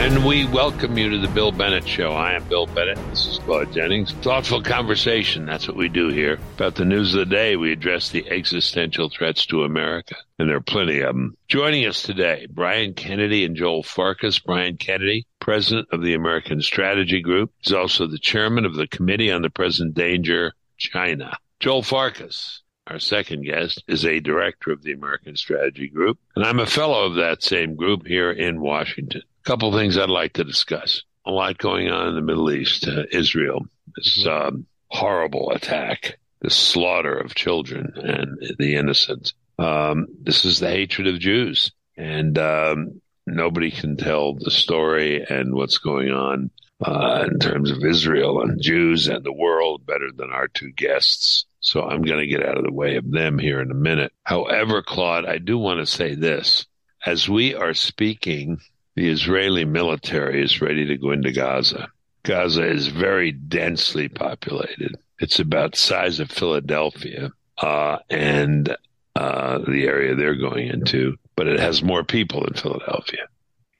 And we welcome you to the Bill Bennett Show. I am Bill Bennett. This is Claude Jennings. Thoughtful conversation. That's what we do here. About the news of the day, we address the existential threats to America. And there are plenty of them. Joining us today, Brian Kennedy and Joel Farkas. Brian Kennedy, president of the American Strategy Group. He's also the chairman of the Committee on the Present Danger, China. Joel Farkas, our second guest, is a director of the American Strategy Group, and I'm a fellow of that same group here in Washington couple things I'd like to discuss. A lot going on in the Middle East, uh, Israel, this mm-hmm. um, horrible attack, the slaughter of children and the innocent. Um, this is the hatred of Jews, and um, nobody can tell the story and what's going on uh, in terms of Israel and Jews and the world better than our two guests. So I'm going to get out of the way of them here in a minute. However, Claude, I do want to say this. As we are speaking, the Israeli military is ready to go into Gaza. Gaza is very densely populated. It's about the size of Philadelphia uh, and uh, the area they're going into, but it has more people than Philadelphia.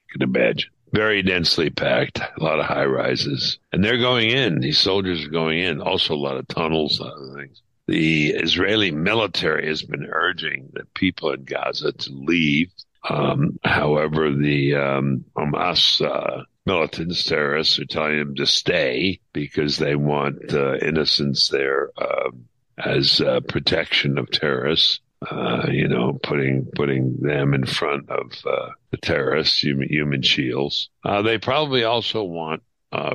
You can imagine. Very densely packed, a lot of high rises. And they're going in. These soldiers are going in. Also, a lot of tunnels, a lot of things. The Israeli military has been urging the people in Gaza to leave um, however, the um, Hamas uh, militants, terrorists, are telling them to stay because they want uh, innocents there uh, as uh, protection of terrorists. Uh, you know, putting putting them in front of uh, the terrorists, human, human shields. they probably also want,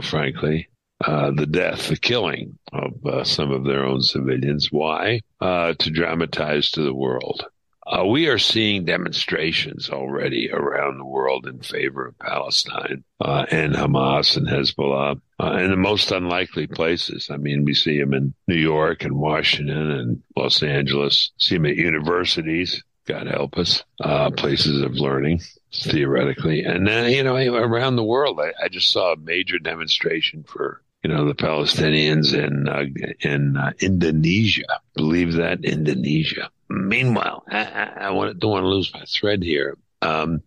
frankly, the death, the killing of some of their own civilians. Why? to dramatize to the world. Uh, we are seeing demonstrations already around the world in favor of Palestine uh, and Hamas and Hezbollah uh, in the most unlikely places. I mean, we see them in New York and Washington and Los Angeles, see them at universities. God help us, uh, places of learning theoretically. And then, you know, around the world, I, I just saw a major demonstration for you know, the Palestinians in uh, in uh, Indonesia. Believe that Indonesia. Meanwhile, I, I, I don't want to lose my thread here. Um,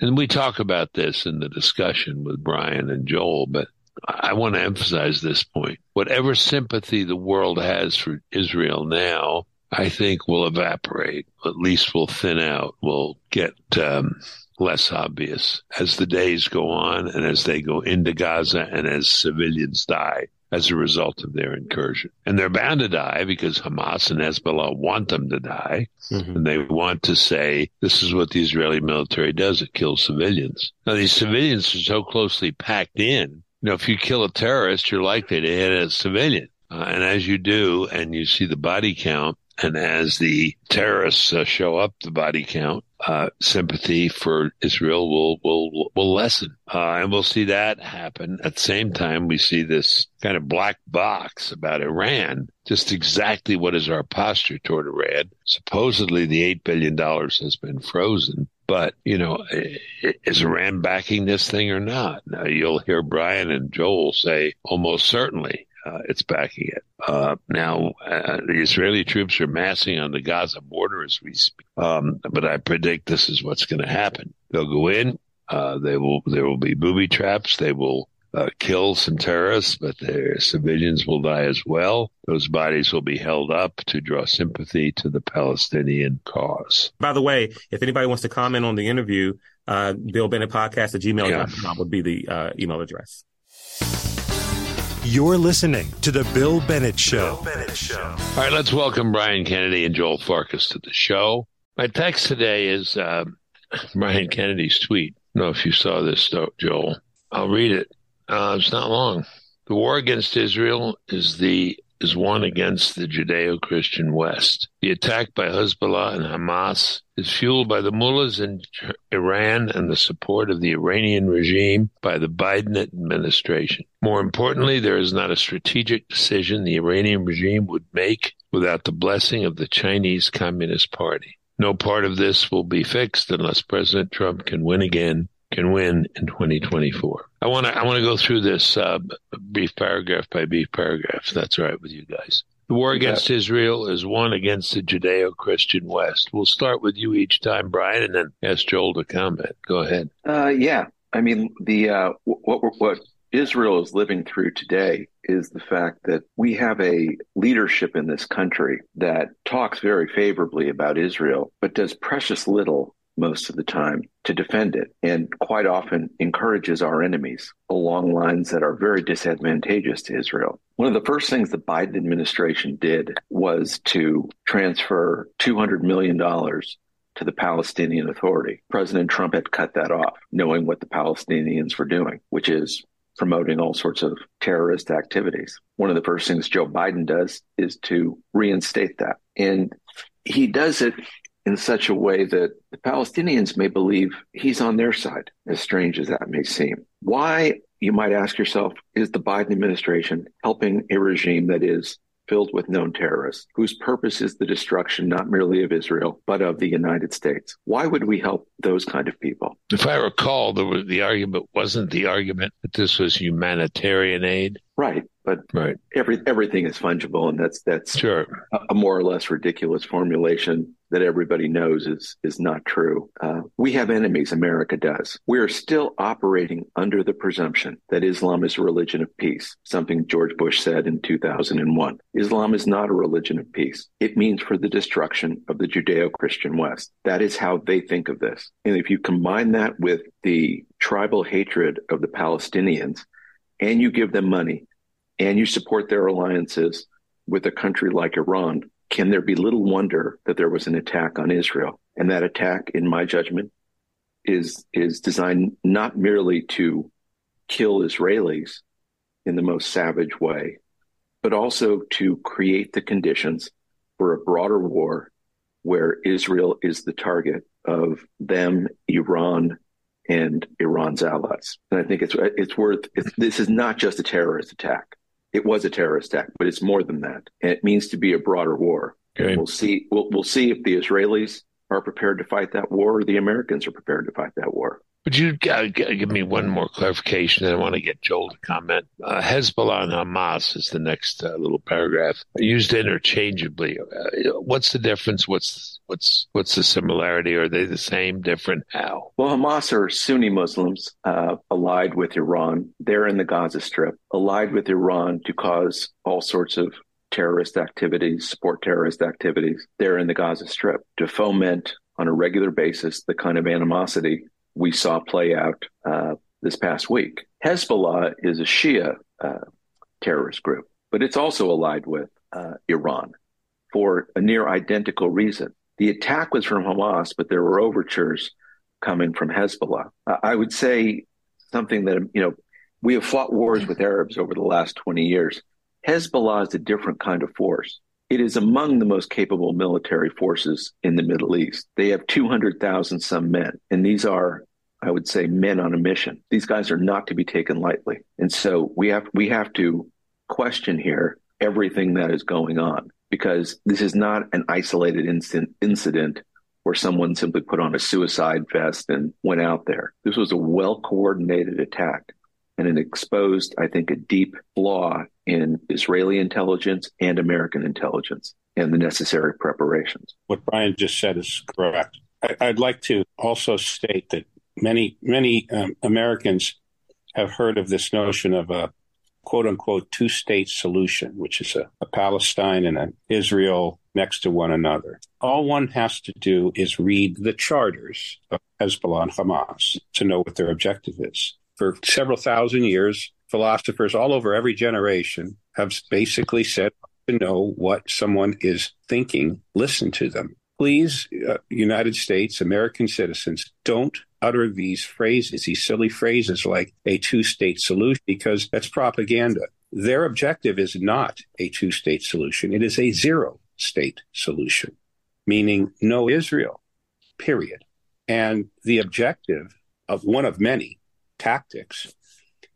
and we talk about this in the discussion with Brian and Joel, but I want to emphasize this point. Whatever sympathy the world has for Israel now, I think will evaporate, at least will thin out, will get um, less obvious as the days go on and as they go into Gaza and as civilians die as a result of their incursion. And they're bound to die because Hamas and Hezbollah want them to die. Mm-hmm. And they want to say, this is what the Israeli military does. It kills civilians. Now, these civilians are so closely packed in. You know, if you kill a terrorist, you're likely to hit a civilian. Uh, and as you do, and you see the body count, and as the terrorists uh, show up, the body count, uh, sympathy for Israel will will will lessen, uh, and we'll see that happen. At the same time, we see this kind of black box about Iran. Just exactly what is our posture toward Iran? Supposedly, the eight billion dollars has been frozen. But, you know, is Iran backing this thing or not? Now, you'll hear Brian and Joel say almost certainly uh, it's backing it. Uh, now, uh, the Israeli troops are massing on the Gaza border as we speak. Um, but I predict this is what's going to happen. They'll go in. Uh, they will. There will be booby traps. They will uh, kill some terrorists, but their civilians will die as well. Those bodies will be held up to draw sympathy to the Palestinian cause. By the way, if anybody wants to comment on the interview, uh, Bill Bennett podcast at gmail.com yeah. would be the uh, email address. You're listening to The Bill Bennett Show. Bill Bennett Show. All right, let's welcome Brian Kennedy and Joel Farkas to the show. My text today is uh, Brian Kennedy's tweet. I don't know if you saw this, Joel. I'll read it. Uh, it's not long. The war against Israel is the is one against the Judeo Christian West. The attack by Hezbollah and Hamas is fueled by the mullahs in Iran and the support of the Iranian regime by the Biden administration. More importantly, there is not a strategic decision the Iranian regime would make without the blessing of the Chinese Communist Party. No part of this will be fixed unless President Trump can win again can win in 2024. I want to I want to go through this uh, brief paragraph by brief paragraph. That's all right with you guys. The war against Israel is one against the Judeo-Christian West. We'll start with you each time, Brian, and then ask Joel to comment. Go ahead. Uh, yeah. I mean, the uh, what what Israel is living through today is the fact that we have a leadership in this country that talks very favorably about Israel, but does precious little most of the time to defend it and quite often encourages our enemies along lines that are very disadvantageous to Israel. One of the first things the Biden administration did was to transfer $200 million to the Palestinian Authority. President Trump had cut that off, knowing what the Palestinians were doing, which is promoting all sorts of terrorist activities. One of the first things Joe Biden does is to reinstate that. And he does it in such a way that the Palestinians may believe he's on their side, as strange as that may seem. Why, you might ask yourself, is the Biden administration helping a regime that is filled with known terrorists, whose purpose is the destruction not merely of Israel, but of the United States. Why would we help those kind of people? If I recall, the, the argument wasn't the argument that this was humanitarian aid. Right. But right. every everything is fungible, and that's that's sure. a, a more or less ridiculous formulation that everybody knows is is not true. Uh, we have enemies. America does. We are still operating under the presumption that Islam is a religion of peace. Something George Bush said in 2001. Islam is not a religion of peace. It means for the destruction of the Judeo-Christian West. That is how they think of this. And if you combine that with the tribal hatred of the Palestinians, and you give them money and you support their alliances with a country like Iran, can there be little wonder that there was an attack on Israel? And that attack, in my judgment, is is designed not merely to kill Israelis in the most savage way, but also to create the conditions for a broader war where Israel is the target of them, Iran, and Iran's allies. And I think it's it's worth. It's, this is not just a terrorist attack it was a terrorist attack, but it's more than that. And it means to be a broader war. Okay. We'll see. We'll, we'll see if the Israelis are prepared to fight that war or the Americans are prepared to fight that war. Would you uh, give me one more clarification? I want to get Joel to comment. Uh, Hezbollah and Hamas is the next uh, little paragraph used interchangeably. Uh, what's the difference? What's what's what's the similarity? Are they the same, different? How? Well, Hamas are Sunni Muslims uh, allied with Iran. They're in the Gaza Strip, allied with Iran to cause all sorts of terrorist activities, support terrorist activities. They're in the Gaza Strip to foment on a regular basis the kind of animosity we saw play out uh, this past week. Hezbollah is a Shia uh, terrorist group, but it's also allied with uh, Iran for a near identical reason. The attack was from Hamas, but there were overtures coming from Hezbollah. I would say something that, you know, we have fought wars with Arabs over the last 20 years. Hezbollah is a different kind of force. It is among the most capable military forces in the Middle East. They have 200,000 some men, and these are I would say men on a mission. These guys are not to be taken lightly. And so we have we have to question here everything that is going on because this is not an isolated incident incident where someone simply put on a suicide vest and went out there. This was a well coordinated attack and it exposed, I think, a deep flaw in Israeli intelligence and American intelligence and the necessary preparations. What Brian just said is correct. I'd like to also state that many many um, Americans have heard of this notion of a quote unquote two state solution, which is a, a Palestine and an Israel next to one another. All one has to do is read the charters of Hezbollah and Hamas to know what their objective is. For several thousand years, philosophers all over every generation have basically said to know what someone is thinking, listen to them. Please, uh, United States, American citizens, don't utter these phrases, these silly phrases like a two state solution, because that's propaganda. Their objective is not a two state solution, it is a zero state solution, meaning no Israel, period. And the objective of one of many tactics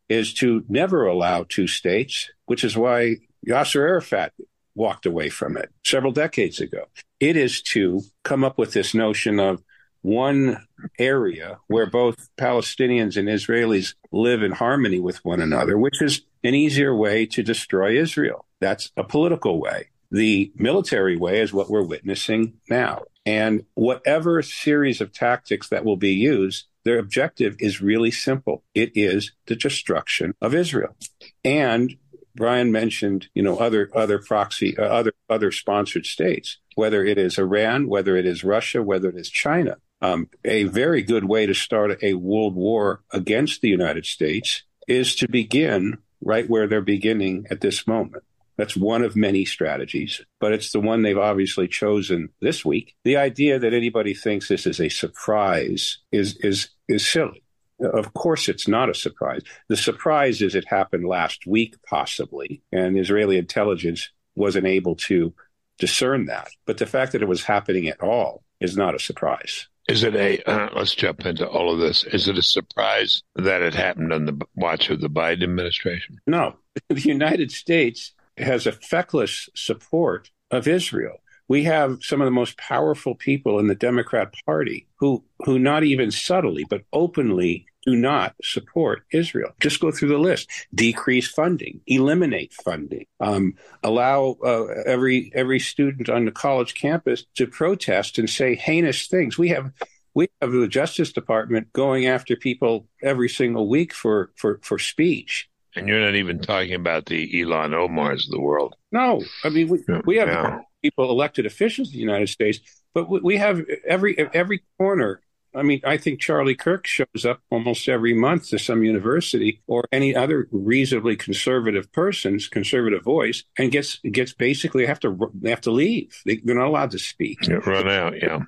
is to never allow two states, which is why Yasser Arafat walked away from it several decades ago. It is to come up with this notion of one area where both Palestinians and Israelis live in harmony with one another, which is an easier way to destroy Israel. That's a political way. The military way is what we're witnessing now. And whatever series of tactics that will be used, Their objective is really simple. It is the destruction of Israel. And Brian mentioned, you know, other other proxy, uh, other other sponsored states, whether it is Iran, whether it is Russia, whether it is China. Um, a very good way to start a world war against the United States is to begin right where they're beginning at this moment. That's one of many strategies, but it's the one they've obviously chosen this week. The idea that anybody thinks this is a surprise is is is silly. Of course, it's not a surprise. The surprise is it happened last week, possibly, and Israeli intelligence wasn't able to discern that. But the fact that it was happening at all is not a surprise. Is it a, uh, let's jump into all of this. Is it a surprise that it happened on the watch of the Biden administration? No. The United States has a feckless support of Israel. We have some of the most powerful people in the Democrat Party who, who not even subtly, but openly do not support Israel. Just go through the list: decrease funding, eliminate funding, um, allow uh, every every student on the college campus to protest and say heinous things. We have we have the Justice Department going after people every single week for for for speech. And you're not even talking about the Ilhan Omars of the world. No, I mean we, we have yeah. people elected officials in the United States, but we have every every corner I mean, I think Charlie Kirk shows up almost every month to some university or any other reasonably conservative person's conservative voice and gets gets basically have to they have to leave. They, are not allowed to speak. Yeah, run out. Yeah,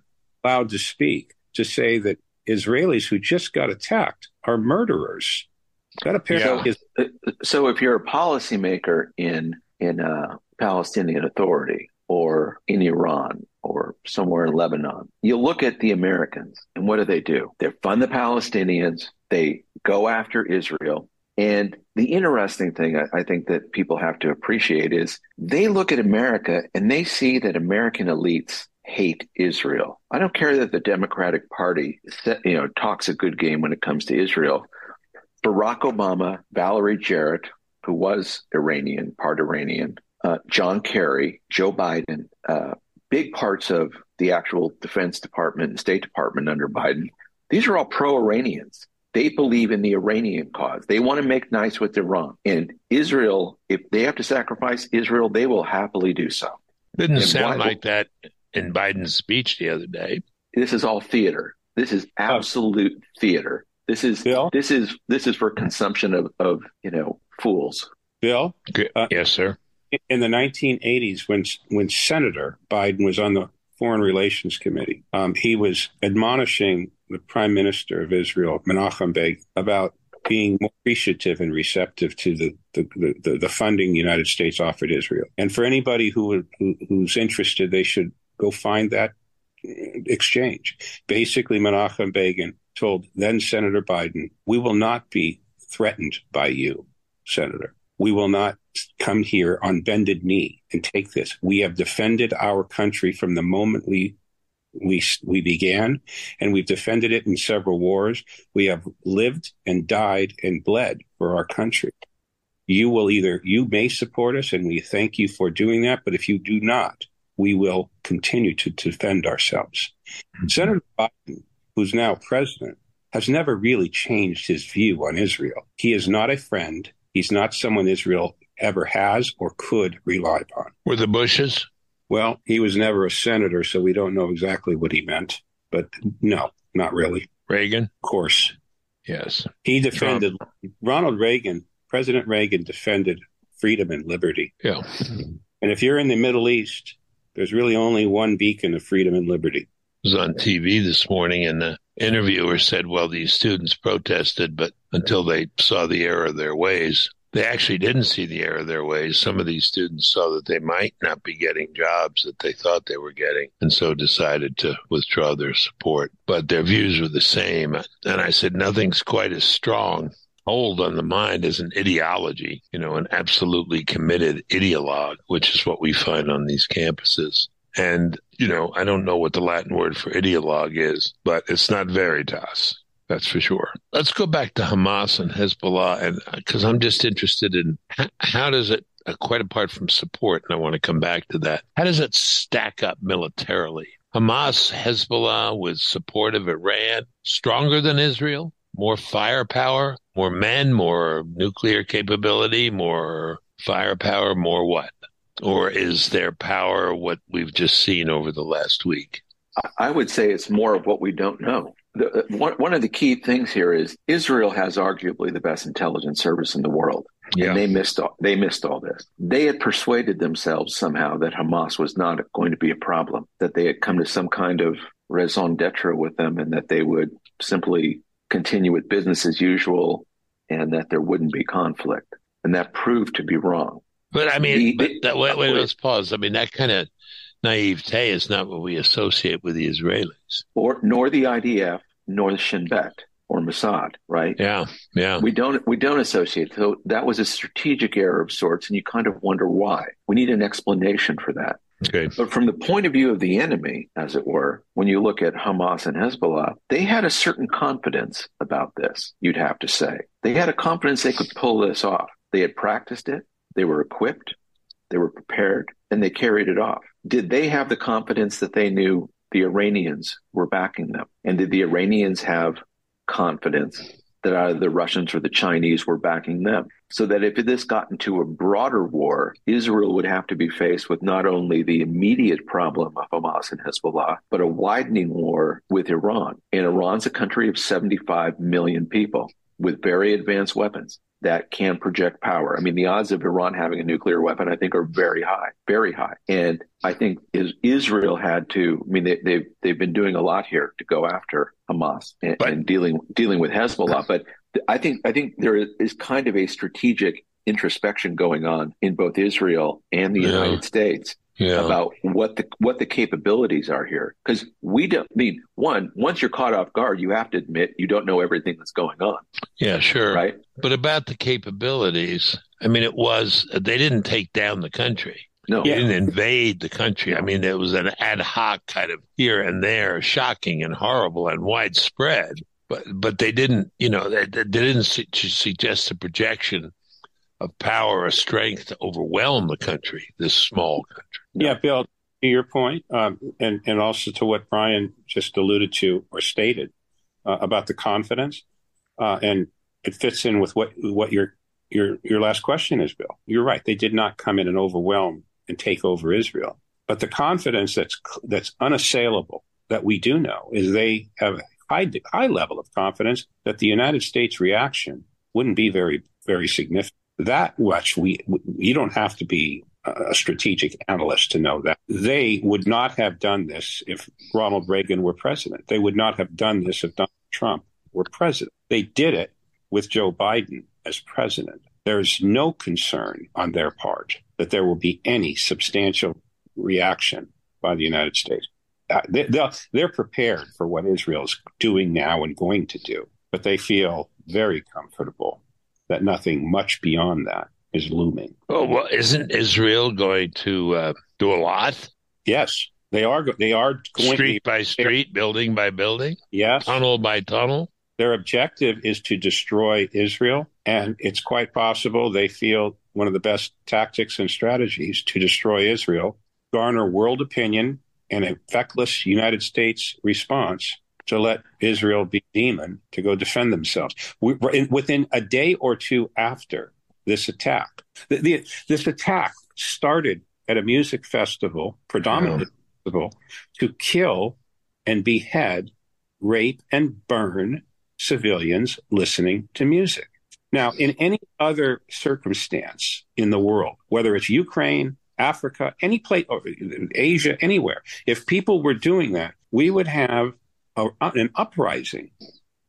allowed to speak to say that Israelis who just got attacked are murderers. That apparently yeah. is. Uh, so, if you're a policymaker in in a Palestinian Authority or in Iran or somewhere in Lebanon, you look at the Americans and what do they do? They fund the Palestinians, they go after Israel. And the interesting thing I, I think that people have to appreciate is they look at America and they see that American elites hate Israel. I don't care that the Democratic Party, you know, talks a good game when it comes to Israel. Barack Obama, Valerie Jarrett, who was Iranian, part Iranian, uh, John Kerry, Joe Biden, uh, big parts of the actual Defense Department and State Department under Biden, these are all pro Iranians. They believe in the Iranian cause. They want to make nice with Iran. And Israel, if they have to sacrifice Israel, they will happily do so. Didn't and sound like that in Biden's speech the other day. This is all theater. This is absolute oh. theater. This is Bill? this is this is for consumption of, of you know fools. Bill, uh, yes, sir in the 1980s when when Senator Biden was on the Foreign Relations Committee, um, he was admonishing the Prime Minister of Israel, Menachem Begin, about being more appreciative and receptive to the, the, the, the, funding the United States offered Israel. And for anybody who, who who's interested, they should go find that exchange. Basically, Menachem Begin told then Senator Biden, "We will not be threatened by you, Senator. We will not come here on bended knee and take this. We have defended our country from the moment we we we began, and we've defended it in several wars. We have lived and died and bled for our country. You will either you may support us, and we thank you for doing that. But if you do not, we will continue to defend ourselves. Mm-hmm. Senator Biden, who's now president, has never really changed his view on Israel. He is not a friend. He's not someone Israel ever has or could rely upon. Were the Bushes? Well, he was never a senator, so we don't know exactly what he meant. But no, not really. Reagan? Of course. Yes. He defended, Trump. Ronald Reagan, President Reagan defended freedom and liberty. Yeah. And if you're in the Middle East, there's really only one beacon of freedom and liberty. I was on TV this morning, and the interviewer said, Well, these students protested, but until they saw the error of their ways, they actually didn't see the error of their ways. Some of these students saw that they might not be getting jobs that they thought they were getting, and so decided to withdraw their support. But their views were the same. And I said, nothing's quite as strong hold on the mind as an ideology, you know, an absolutely committed ideologue, which is what we find on these campuses. And, you know, I don't know what the Latin word for ideologue is, but it's not veritas. That's for sure. Let's go back to Hamas and Hezbollah, and because uh, I'm just interested in how, does it, uh, quite apart from support, and I want to come back to that. How does it stack up militarily? Hamas, Hezbollah with support of Iran, stronger than Israel, more firepower, more men, more nuclear capability, more firepower, more what? Or is their power what we've just seen over the last week? I would say it's more of what we don't know. The, uh, one, one of the key things here is Israel has arguably the best intelligence service in the world. Yeah. And they missed all, they missed all this. They had persuaded themselves somehow that Hamas was not going to be a problem, that they had come to some kind of raison d'etre with them and that they would simply continue with business as usual and that there wouldn't be conflict. And that proved to be wrong. But I mean, the, but that, wait, wait, let's pause. I mean, that kind of naivete is not what we associate with the Israelis, or nor the IDF, nor the Shin Bet or Mossad, right? Yeah, yeah. We don't we don't associate. So that was a strategic error of sorts, and you kind of wonder why. We need an explanation for that. Okay. But from the point of view of the enemy, as it were, when you look at Hamas and Hezbollah, they had a certain confidence about this, you'd have to say. They had a confidence they could pull this off. They had practiced it, they were equipped, they were prepared, and they carried it off did they have the confidence that they knew the Iranians were backing them? And did the Iranians have confidence that either the Russians or the Chinese were backing them? So that if this got into a broader war, Israel would have to be faced with not only the immediate problem of Hamas and Hezbollah, but a widening war with Iran. And Iran's a country of 75 million people with very advanced weapons that can project power. I mean, the odds of Iran having a nuclear weapon, I think, are very high, very high. And I think is Israel had to. I mean, they, they've they've been doing a lot here to go after Hamas and, but, and dealing dealing with Hezbollah. But I think I think there is kind of a strategic introspection going on in both Israel and the yeah. United States yeah. about what the what the capabilities are here. Because we don't I mean one once you're caught off guard you have to admit you don't know everything that's going on. Yeah sure. Right? But about the capabilities i mean it was they didn't take down the country. No. They didn't invade the country. I mean it was an ad hoc kind of here and there shocking and horrible and widespread. But but they didn't you know they, they didn't su- suggest a projection of power or strength to overwhelm the country, this small country. Yeah, Bill, to your point, um, and, and also to what Brian just alluded to or stated uh, about the confidence, uh, and it fits in with what what your your your last question is, Bill. You're right; they did not come in and overwhelm and take over Israel, but the confidence that's that's unassailable that we do know is they have a high high level of confidence that the United States reaction wouldn't be very very significant. That much we you don't have to be a strategic analyst to know that they would not have done this if Ronald Reagan were president. They would not have done this if Donald Trump were president. They did it with Joe Biden as president. There's no concern on their part that there will be any substantial reaction by the United States. Uh, they, they're prepared for what Israel is doing now and going to do, but they feel very comfortable that nothing much beyond that is looming. Oh well, isn't Israel going to uh, do a lot? Yes, they are. They are going street by street, building by building. Yes, tunnel by tunnel. Their objective is to destroy Israel, and it's quite possible they feel one of the best tactics and strategies to destroy Israel, garner world opinion, and a feckless United States response to let Israel be demon to go defend themselves. We, within a day or two after this attack, the, the, this attack started at a music festival, predominantly yeah. festival, to kill and behead, rape and burn civilians listening to music. Now, in any other circumstance in the world, whether it's Ukraine, Africa, any place, Asia, anywhere, if people were doing that, we would have a, an uprising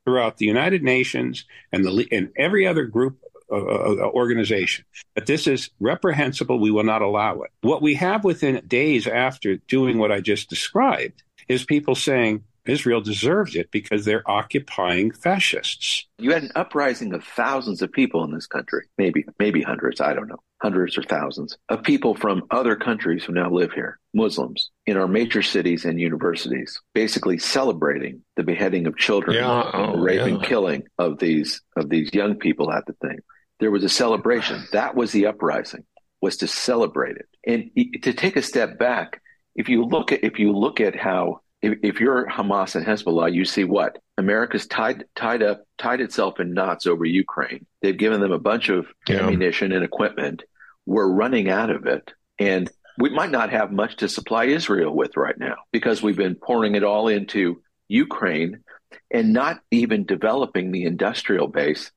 throughout the United Nations and the and every other group organization But this is reprehensible. We will not allow it. What we have within days after doing what I just described is people saying Israel deserves it because they're occupying fascists. You had an uprising of thousands of people in this country, maybe maybe hundreds, I don't know, hundreds or thousands of people from other countries who now live here, Muslims, in our major cities and universities, basically celebrating the beheading of children, yeah, oh, the rape yeah. and killing of these of these young people at the thing. There was a celebration. That was the uprising, was to celebrate it. And to take a step back, if you look at if you look at how if, if you're Hamas and Hezbollah, you see what America's tied tied up tied itself in knots over Ukraine. They've given them a bunch of yeah. ammunition and equipment. We're running out of it, and we might not have much to supply Israel with right now because we've been pouring it all into Ukraine and not even developing the industrial base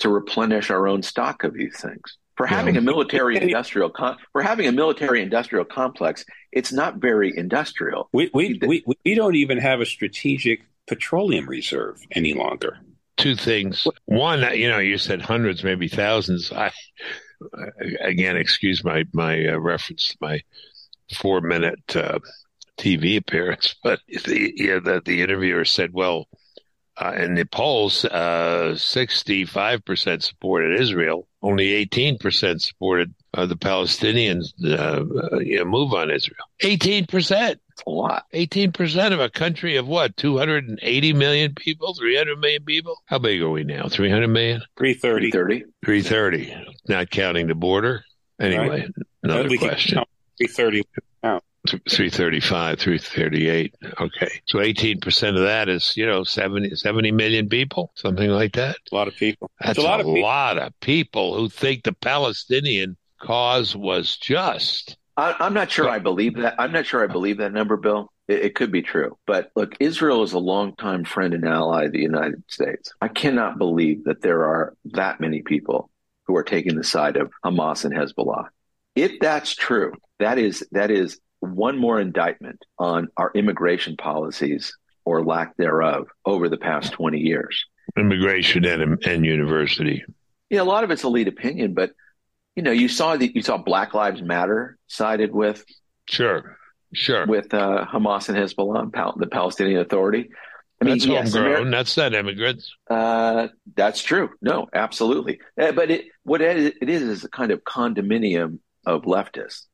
to replenish our own stock of these things. For having yeah. a military industrial com- for having a military industrial complex, it's not very industrial. We we, we we don't even have a strategic petroleum reserve any longer. Two things. One, you know, you said hundreds, maybe thousands. I again, excuse my my uh, reference to my four minute uh, TV appearance, but the yeah, the, the interviewer said, "Well, uh, in the polls, uh, 65% supported Israel. Only 18% supported uh, the Palestinians' uh, uh, you know, move on Israel. 18%. That's a lot. 18% of a country of what? 280 million people? 300 million people? How big are we now? 300 million? 330. 330. 330. Not counting the border. Anyway, right. another question. 330 335, 338. Okay. So 18% of that is, you know, 70, 70 million people, something like that. A lot of people. That's a, lot, a of, people. lot of people who think the Palestinian cause was just. I, am not sure I believe that. I'm not sure I believe that number, Bill. It, it could be true. But look, Israel is a longtime friend and ally of the United States. I cannot believe that there are that many people who are taking the side of Hamas and Hezbollah. If that's true, that is that is one more indictment on our immigration policies or lack thereof over the past 20 years. Immigration and, and university. Yeah, a lot of it's elite opinion, but you know, you saw that you saw Black Lives Matter sided with sure, sure with uh, Hamas and Hezbollah, Pal- the Palestinian Authority. I mean, that's yes, homegrown. that's not immigrants. Uh, that's true. No, absolutely. Uh, but it, what it is is a kind of condominium of leftists.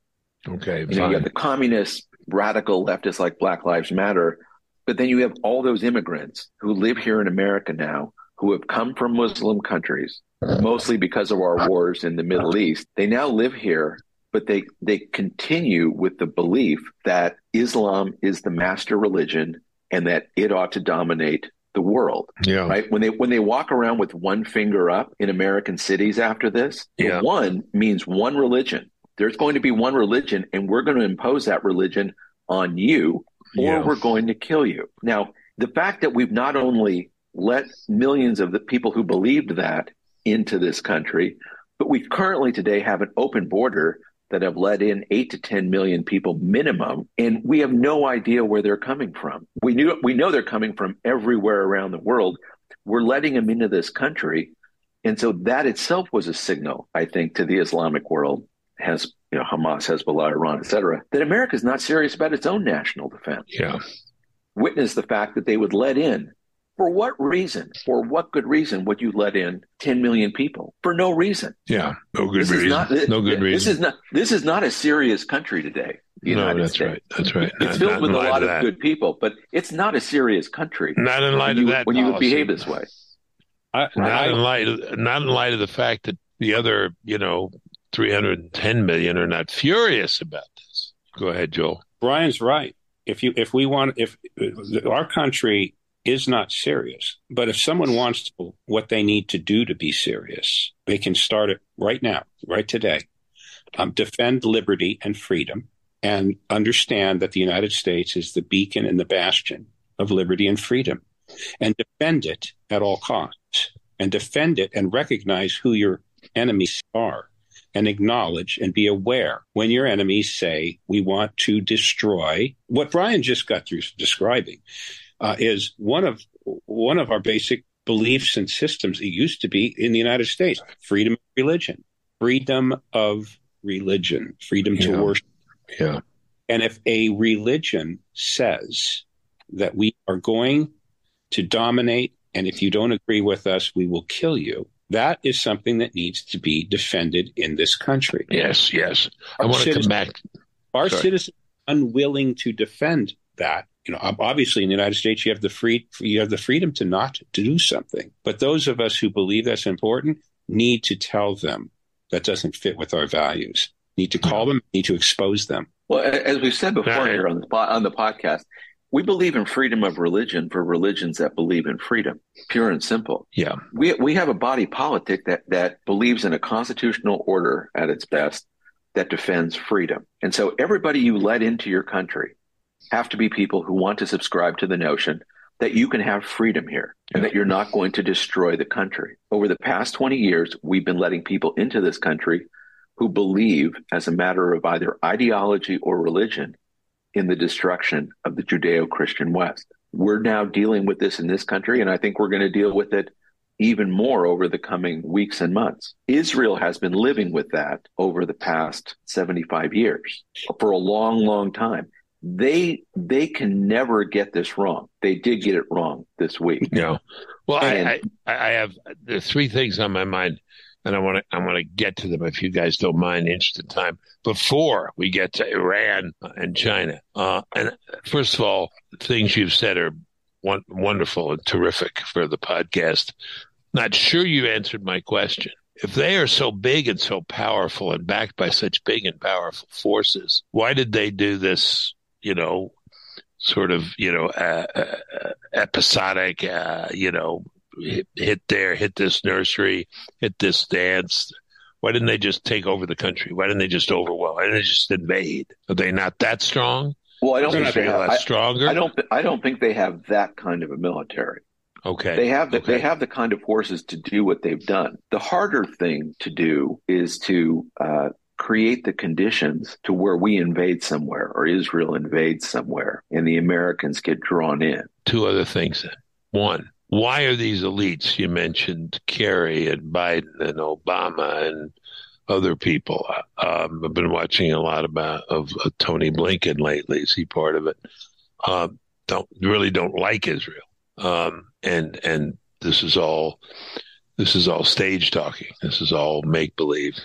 Okay, you, know, you have the communist radical leftists like Black Lives Matter, but then you have all those immigrants who live here in America now who have come from Muslim countries, mostly because of our wars in the Middle East. They now live here, but they they continue with the belief that Islam is the master religion and that it ought to dominate the world. Yeah. Right. When they when they walk around with one finger up in American cities after this, yeah. one means one religion there's going to be one religion and we're going to impose that religion on you or we're going to kill you. Now, the fact that we've not only let millions of the people who believed that into this country, but we currently today have an open border that have let in eight to 10 million people minimum. And we have no idea where they're coming from. We knew, we know they're coming from everywhere around the world. We're letting them into this country. And so that itself was a signal, I think, to the Islamic world has you know Hamas, Hezbollah, Iran, etc., that America is not serious about its own national defense. Yeah. Witness the fact that they would let in. For what reason? For what good reason would you let in 10 million people? For no reason. Yeah, no good this reason. Not, no good reason. This is not. This is not a serious country today. The no, that's States. right. That's right. It's not, filled not with a lot of, good people, but it's not a serious country. Not in light of that. When policy. you behave this way. I, not in light. Of, not in light of the fact that the other, you know, 310 million are not furious about this. Go ahead, Joel. Brian's right. If you if we want if our country is not serious, but if someone wants to what they need to do to be serious, they can start it right now, right today. Um, defend liberty and freedom and understand that the United States is the beacon and the bastion of liberty and freedom and defend it at all costs and defend it and recognize who your enemies are and acknowledge and be aware when your enemies say, we want to destroy what Brian just got through describing uh, is one of one of our basic beliefs and systems. It used to be in the United States, freedom of religion, freedom of religion, freedom yeah. to worship. Yeah. And if a religion says that we are going to dominate, and if you don't agree with us, we will kill you, that is something that needs to be defended in this country. Yes, yes. I want to come back. Our Sorry. citizens unwilling to defend that. You know, obviously in the United States, you have the free, you have the freedom to not to do something. But those of us who believe that's important need to tell them that doesn't fit with our values. Need to call them. Need to expose them. Well, as we've said before right. here on the on the podcast, we believe in freedom of religion for religions that believe in freedom, pure and simple. Yeah. We, we have a body politic that, that believes in a constitutional order at its best that defends freedom. And so everybody you let into your country have to be people who want to subscribe to the notion that you can have freedom here and that you're not going to destroy the country. Over the past 20 years, we've been letting people into this country who believe, as a matter of either ideology or religion, in the destruction of the Judeo Christian West. We're now dealing with this in this country, and I think we're going to deal with it even more over the coming weeks and months. Israel has been living with that over the past 75 years for a long, long time. They they can never get this wrong. They did get it wrong this week. Yeah. Well, and, I, I I have the three things on my mind and I want to I want to get to them if you guys don't mind, interest in time before we get to Iran and China. Uh, and first of all, things you've said are one, wonderful and terrific for the podcast. Not sure you answered my question. If they are so big and so powerful and backed by such big and powerful forces, why did they do this? You know, sort of you know uh, uh, episodic, uh, you know, hit, hit there, hit this nursery, hit this dance. Why didn't they just take over the country? Why didn't they just overwhelm? Why didn't they just invade? Are they not that strong? Well, I don't think they have, I, stronger. I don't. I don't think they have that kind of a military. Okay. They have the, okay. they have the kind of forces to do what they've done. The harder thing to do is to uh, create the conditions to where we invade somewhere or Israel invades somewhere and the Americans get drawn in. Two other things. One, why are these elites? You mentioned Kerry and Biden and Obama and other people. Um, I've been watching a lot about of uh, Tony Blinken lately. Is he part of it? Um, don't really don't like Israel, um, and and this is all this is all stage talking. This is all make believe.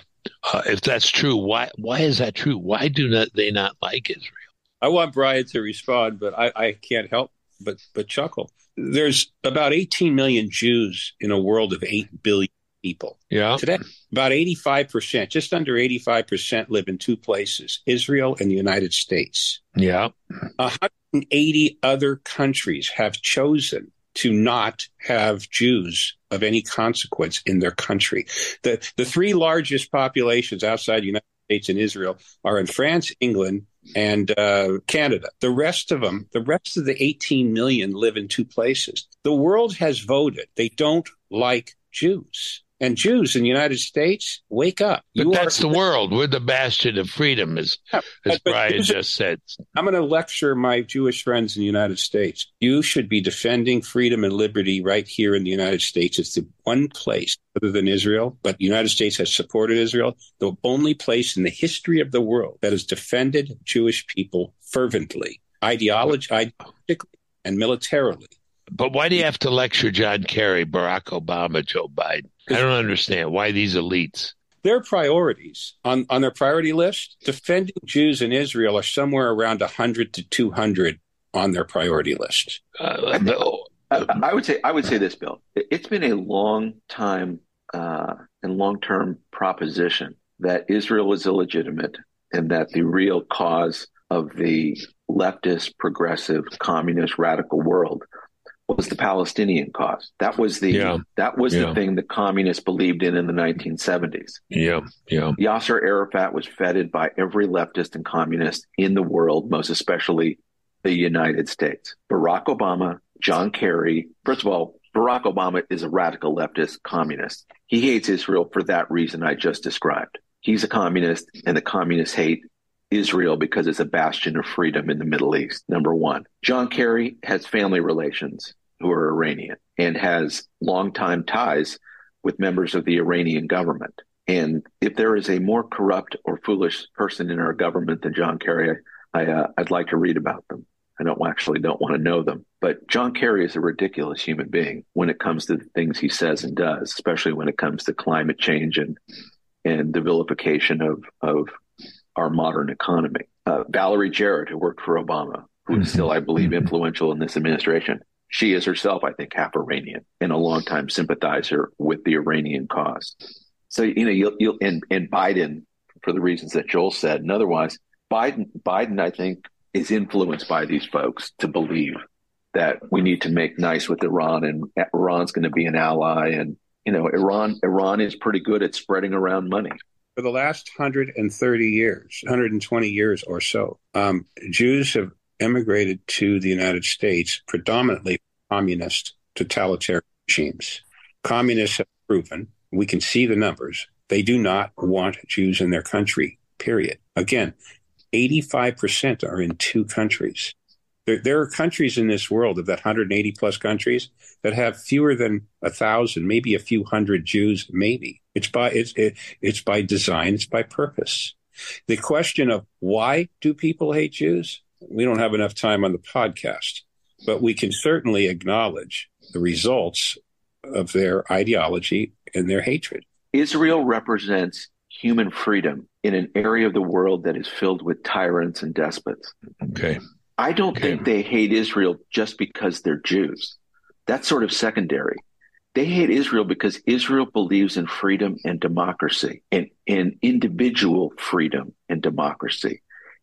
Uh, if that's true, why why is that true? Why do not they not like Israel? I want Brian to respond, but I, I can't help but but chuckle there's about 18 million Jews in a world of 8 billion people. Yeah. Today, about 85%, just under 85% live in two places, Israel and the United States. Yeah. 180 other countries have chosen to not have Jews of any consequence in their country. The the three largest populations outside the United States and Israel are in France, England, and uh, Canada. The rest of them, the rest of the 18 million live in two places. The world has voted. They don't like Jews. And Jews in the United States, wake up. But you that's are, the world. We're the bastion of freedom, as, yeah, as Brian just said. I'm going to lecture my Jewish friends in the United States. You should be defending freedom and liberty right here in the United States. It's the one place, other than Israel, but the United States has supported Israel, the only place in the history of the world that has defended Jewish people fervently, ideologically and militarily. But why do you have to lecture John Kerry, Barack Obama, Joe Biden? I don't understand why these elites. Their priorities on, on their priority list, defending Jews in Israel are somewhere around 100 to 200 on their priority list. Uh, I, I, would say I would say this, Bill. It's been a long time uh, and long term proposition that Israel is illegitimate and that the real cause of the leftist, progressive, communist, radical world was the Palestinian cause. That was the yeah. that was yeah. the thing the communists believed in in the 1970s. Yeah, yeah. Yasser Arafat was feted by every leftist and communist in the world, most especially the United States. Barack Obama, John Kerry. First of all, Barack Obama is a radical leftist communist. He hates Israel for that reason I just described. He's a communist, and the communists hate Israel because it's a bastion of freedom in the Middle East, number one. John Kerry has family relations who are Iranian and has longtime ties with members of the Iranian government. And if there is a more corrupt or foolish person in our government than John Kerry, I, uh, I'd like to read about them. I don't actually don't want to know them, but John Kerry is a ridiculous human being when it comes to the things he says and does, especially when it comes to climate change and and the vilification of of our modern economy. Uh, Valerie Jarrett, who worked for Obama, who is still, I believe, mm-hmm. influential in this administration, she is herself, I think, half Iranian and a longtime sympathizer with the Iranian cause. So you know, you'll, you'll and, and Biden, for the reasons that Joel said, and otherwise, Biden, Biden, I think, is influenced by these folks to believe that we need to make nice with Iran and Iran's going to be an ally. And, you know, Iran, Iran is pretty good at spreading around money. For the last 130 years, 120 years or so, um, Jews have emigrated to the United States predominantly communist totalitarian regimes. Communists have proven, we can see the numbers, they do not want Jews in their country, period. Again, 85% are in two countries. There, there, are countries in this world of that 180 plus countries that have fewer than a thousand, maybe a few hundred Jews, maybe. It's by it's it, it's by design, it's by purpose. The question of why do people hate Jews? We don't have enough time on the podcast, but we can certainly acknowledge the results of their ideology and their hatred. Israel represents human freedom in an area of the world that is filled with tyrants and despots. Okay. I don't okay. think they hate Israel just because they're Jews. That's sort of secondary. They hate Israel because Israel believes in freedom and democracy and in individual freedom and democracy.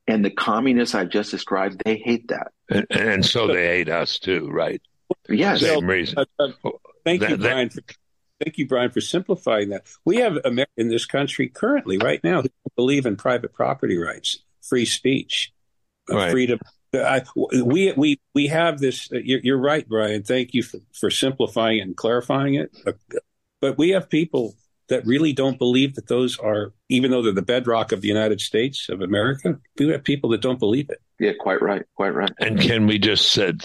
And the communists I just described, they hate that. And, and so they hate us too, right? Yes. Same reason. Uh, uh, thank that, you, Brian, that, for Thank you, Brian, for simplifying that. We have America in this country currently, right now, who believe in private property rights, free speech, uh, right. freedom. I, we we we have this. Uh, you're, you're, right, Brian. Thank you for, for simplifying and clarifying it. Uh, but we have people that really don't believe that those are, even though they're the bedrock of the United States of America. We have people that don't believe it. Yeah, quite right, quite right. And can we just said,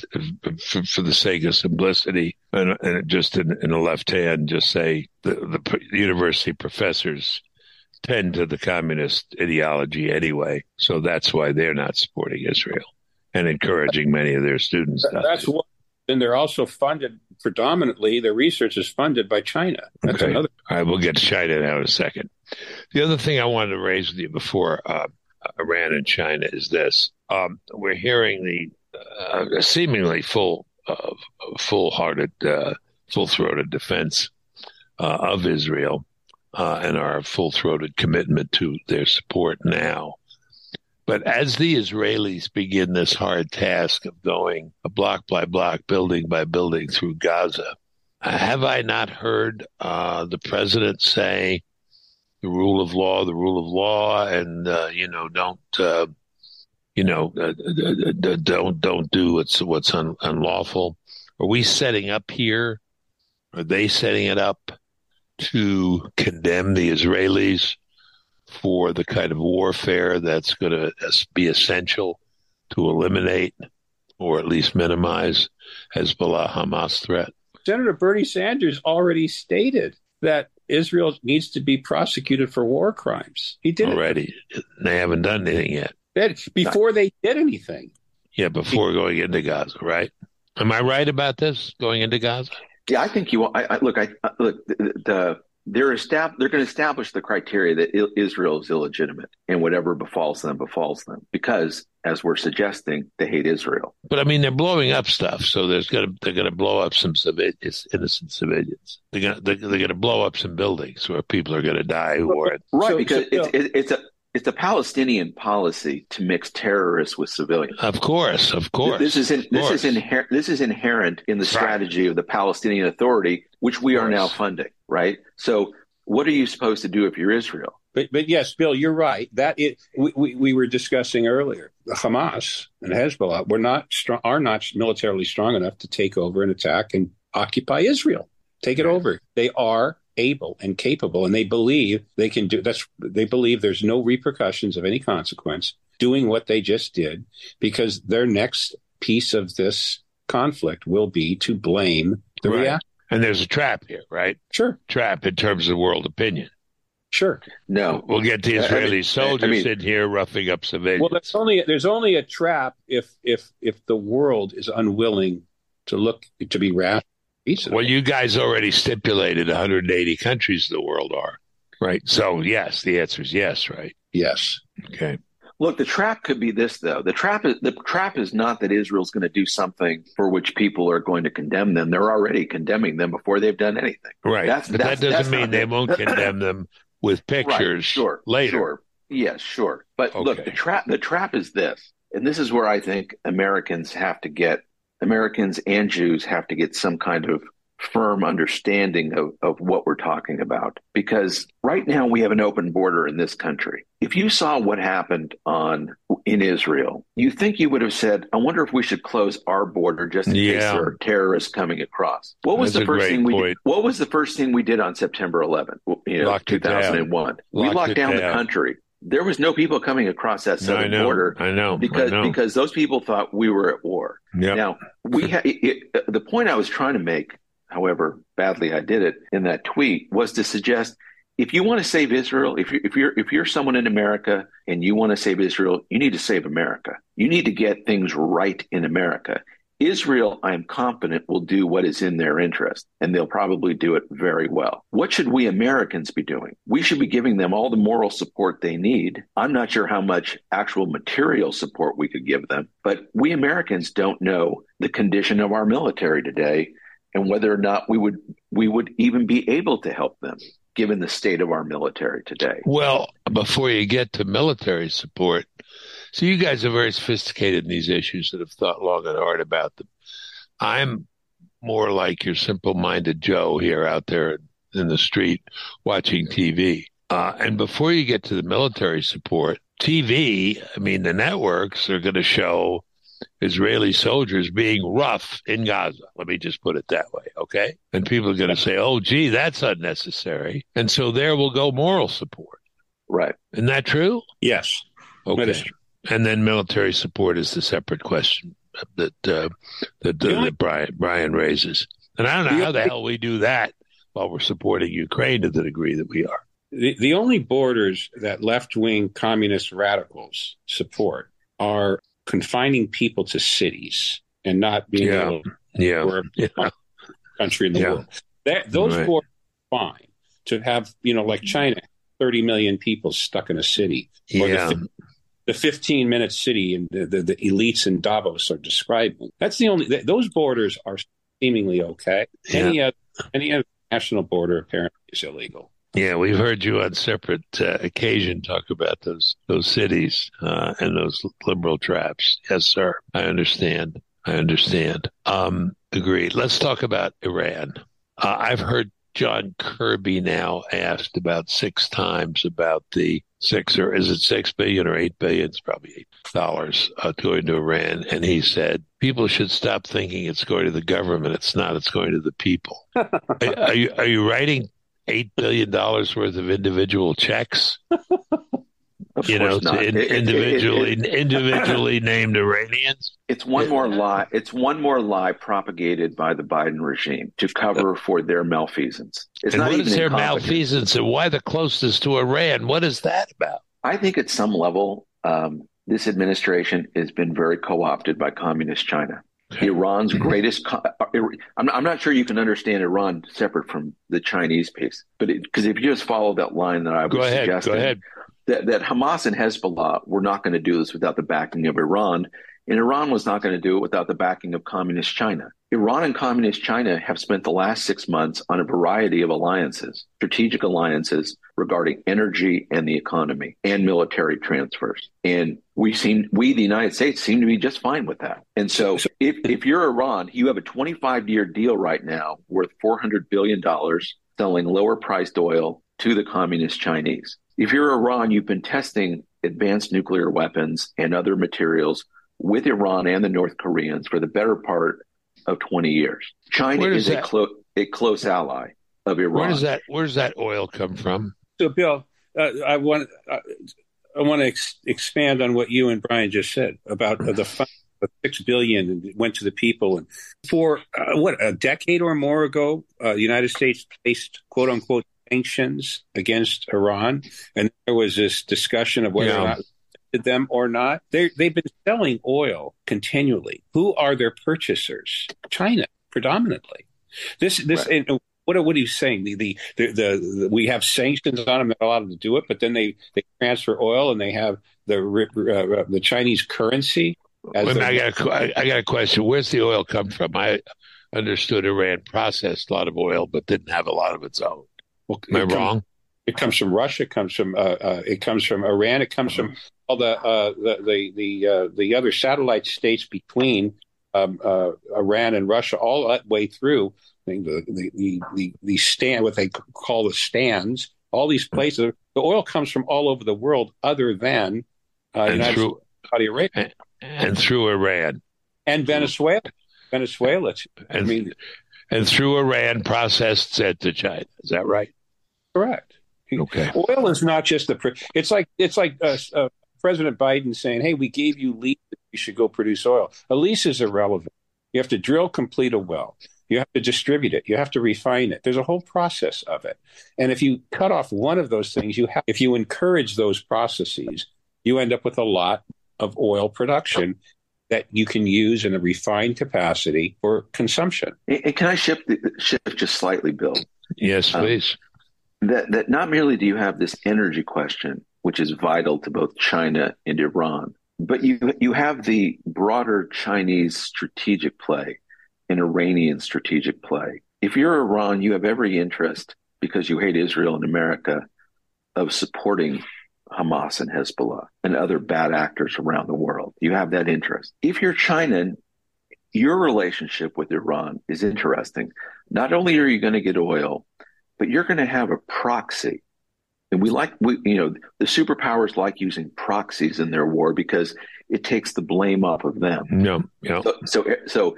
for, for the sake of simplicity, and, and just in, in, the left hand, just say the, the university professors tend to the communist ideology anyway, so that's why they're not supporting Israel and encouraging many of their students. That's what. And they're also funded predominantly. Their research is funded by China. That's okay. another. All right, we'll get to China now in a second. The other thing I wanted to raise with you before uh, Iran and China is this: um, we're hearing the uh, seemingly full, uh, full-hearted, uh, full-throated defense uh, of Israel uh, and our full-throated commitment to their support now. But as the Israelis begin this hard task of going block by block, building by building through Gaza, have I not heard uh, the president say the rule of law, the rule of law, and uh, you know, don't uh, you know, uh, don't don't do what's what's un, unlawful? Are we setting up here? Are they setting it up to condemn the Israelis for the kind of warfare that's going to be essential to eliminate or at least minimize Hezbollah Hamas threat? Senator Bernie Sanders already stated that Israel needs to be prosecuted for war crimes. He did already. It. They haven't done anything yet. Before they did anything. Yeah, before he, going into Gaza, right? Am I right about this? Going into Gaza? Yeah, I think you. I, I look. I look. The, the they're estab- they're going to establish the criteria that Israel is illegitimate and whatever befalls them befalls them because as we're suggesting they hate Israel. But I mean they're blowing up stuff so there's going to they're going to blow up some civilians innocent civilians. They're going to they're, they're going to blow up some buildings where people are going to die who are right so, because so, it's, it, it's a it's a Palestinian policy to mix terrorists with civilians. Of course, of course. This is in, this is inherent. This is inherent in the strategy of the Palestinian Authority, which we are now funding. Right. So, what are you supposed to do if you're Israel? But but yes, Bill, you're right. That it we, we, we were discussing earlier. The Hamas and Hezbollah were not strong, are not militarily strong enough to take over and attack and occupy Israel. Take it right. over. They are able and capable and they believe they can do that's they believe there's no repercussions of any consequence doing what they just did because their next piece of this conflict will be to blame the right. reaction. And there's a trap here, right? Sure. Trap in terms of world opinion. Sure. No. We'll get the Israeli I mean, soldiers I mean, in here roughing up civilians. Well, there's only there's only a trap if if if the world is unwilling to look to be rational reasonable. Well, you guys already stipulated 180 countries in the world are, right? So, yes, the answer is yes, right? Yes. Okay. Look, the trap could be this though. The trap is the trap is not that Israel's going to do something for which people are going to condemn them. They're already condemning them before they've done anything. Right. That's, but that's, that doesn't mean they won't condemn them with pictures right, sure, later. Sure. Yes, sure. But okay. look, the trap the trap is this. And this is where I think Americans have to get Americans and Jews have to get some kind of firm understanding of, of what we're talking about. Because right now we have an open border in this country. If you saw what happened on in Israel, you think you would have said, I wonder if we should close our border just in yeah. case there are terrorists coming across. What was That's the first thing we point. did? What was the first thing we did on September 11th? You know, locked 2001. Locked we locked down, down the country there was no people coming across that southern I know, border. I know because I know. because those people thought we were at war. Yep. Now we ha- it, the point I was trying to make, however badly I did it in that tweet, was to suggest if you want to save Israel, if you're if you're if you're someone in America and you want to save Israel, you need to save America. You need to get things right in America. Israel, I am confident, will do what is in their interest, and they'll probably do it very well. What should we Americans be doing? We should be giving them all the moral support they need. I'm not sure how much actual material support we could give them, but we Americans don't know the condition of our military today and whether or not we would we would even be able to help them given the state of our military today. Well, before you get to military support, so you guys are very sophisticated in these issues that have thought long and hard about them. I'm more like your simple-minded Joe here out there in the street watching TV. Uh, and before you get to the military support, TV, I mean, the networks are going to show Israeli soldiers being rough in Gaza. Let me just put it that way, okay? And people are going to say, oh, gee, that's unnecessary. And so there will go moral support. Right. Isn't that true? Yes. Okay. And then military support is the separate question that uh, that, uh, that Brian, Brian raises. And I don't know how the hell we do that while we're supporting Ukraine to the degree that we are. The, the only borders that left wing communist radicals support are confining people to cities and not being yeah. able to yeah. yeah. country in the yeah. world. That, those right. borders are fine to have, you know, like China, 30 million people stuck in a city. yeah. The, the 15 minute city and the, the, the, elites in Davos are describing. That's the only, those borders are seemingly okay. Yeah. Any, other, any other national border apparently is illegal. Yeah, we've heard you on separate uh, occasion talk about those those cities uh, and those liberal traps. Yes, sir. I understand. I understand. Um, agreed. Let's talk about Iran. Uh, I've heard John Kirby now asked about six times about the six or is it six billion or eight billion? It's probably eight dollars uh, going to Iran, and he said people should stop thinking it's going to the government. It's not. It's going to the people. are, are you are you writing eight billion dollars worth of individual checks. Of you know, in, individually it, it, it, individually named Iranians. It's one more lie. It's one more lie propagated by the Biden regime to cover for their malfeasance. It's and not what is their malfeasance, and why the closeness to Iran? What is that about? I think at some level, um, this administration has been very co-opted by communist China. Iran's greatest. Uh, I'm, I'm not sure you can understand Iran separate from the Chinese piece, but because if you just follow that line that I was go ahead, suggesting, go ahead. That, that Hamas and Hezbollah were not going to do this without the backing of Iran, and Iran was not going to do it without the backing of communist China. Iran and communist China have spent the last six months on a variety of alliances, strategic alliances regarding energy and the economy and military transfers. And we seem, we, the United States, seem to be just fine with that. And so if, if you're Iran, you have a 25 year deal right now worth $400 billion selling lower priced oil to the communist Chinese. If you're Iran, you've been testing advanced nuclear weapons and other materials with Iran and the North Koreans for the better part of 20 years. China is a, clo- a close ally of Iran. Where does that Where does that oil come from? So, Bill, uh, I want uh, I want to ex- expand on what you and Brian just said about the fund of six billion went to the people, and for uh, what a decade or more ago, uh, the United States placed quote unquote sanctions against Iran, and there was this discussion of whether yeah. or not them or not. they they've been selling oil continually. Who are their purchasers? China, predominantly. This this right. what what are you saying? The, the the, the the we have sanctions on them that allow them to do it, but then they they transfer oil and they have the uh, the Chinese currency. Wait, I got a, I got a question. Where's the oil come from? I understood Iran processed a lot of oil, but didn't have a lot of its own. Well, Am I wrong? It comes from Russia. It comes from uh, uh, it comes from Iran. It comes from all the uh, the the the, uh, the other satellite states between um, uh, Iran and Russia, all that way through the the the the, the stand what they call the stands. All these places, the oil comes from all over the world, other than uh, United through, States, Saudi Arabia, and, and through Iran and Venezuela. Venezuela. And, I mean, and through Iran, processed sent to China. Is that right? Correct. Okay. Oil is not just the. It's like it's like uh, uh, President Biden saying, "Hey, we gave you lease. You should go produce oil." A lease is irrelevant. You have to drill, complete a well. You have to distribute it. You have to refine it. There's a whole process of it. And if you cut off one of those things, you have. If you encourage those processes, you end up with a lot of oil production that you can use in a refined capacity for consumption. And can I shift shift just slightly, Bill? Yes, um, please. Um, that that not merely do you have this energy question, which is vital to both China and Iran, but you you have the broader Chinese strategic play and Iranian strategic play. If you're Iran, you have every interest because you hate Israel and America of supporting Hamas and Hezbollah and other bad actors around the world. You have that interest. If you're China, your relationship with Iran is interesting. Not only are you going to get oil, but you're going to have a proxy. And we like, we, you know, the superpowers like using proxies in their war because it takes the blame off of them. No, yeah. So, so, so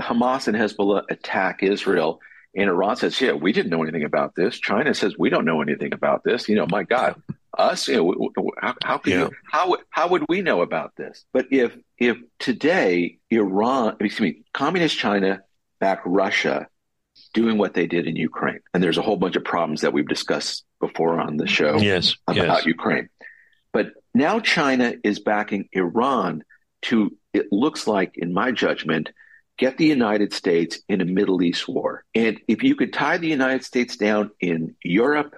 Hamas and Hezbollah attack Israel and Iran says, yeah, we didn't know anything about this. China says, we don't know anything about this. You know, my God, us, you know, how, how could yeah. you, how, how would we know about this? But if, if today Iran, excuse me, communist China back Russia doing what they did in Ukraine, and there's a whole bunch of problems that we've discussed before on the show yes, about yes. Ukraine. But now China is backing Iran to, it looks like, in my judgment, get the United States in a Middle East war. And if you could tie the United States down in Europe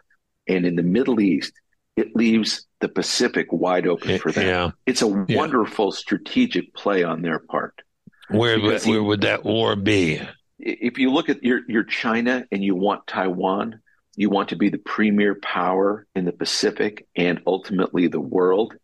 and in the Middle East, it leaves the Pacific wide open for them. Yeah. It's a yeah. wonderful strategic play on their part. Where would, where would that war be? If you look at your, your China and you want Taiwan, you want to be the premier power in the Pacific and ultimately the world.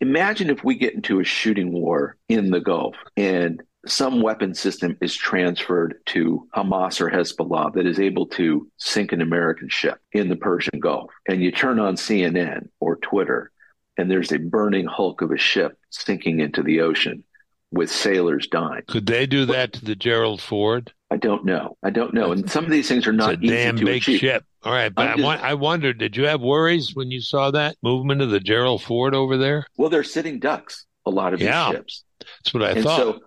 Imagine if we get into a shooting war in the Gulf and some weapon system is transferred to Hamas or Hezbollah that is able to sink an American ship in the Persian Gulf. And you turn on CNN or Twitter, and there's a burning hulk of a ship sinking into the ocean with sailors dying. Could they do that to the Gerald Ford? I don't know. I don't know. And some of these things are not easy to do. it's a damn big achieve. ship. All right, but just, I, I wondered, did you have worries when you saw that movement of the Gerald Ford over there? Well, they're sitting ducks. A lot of yeah, these ships. That's what I and thought. So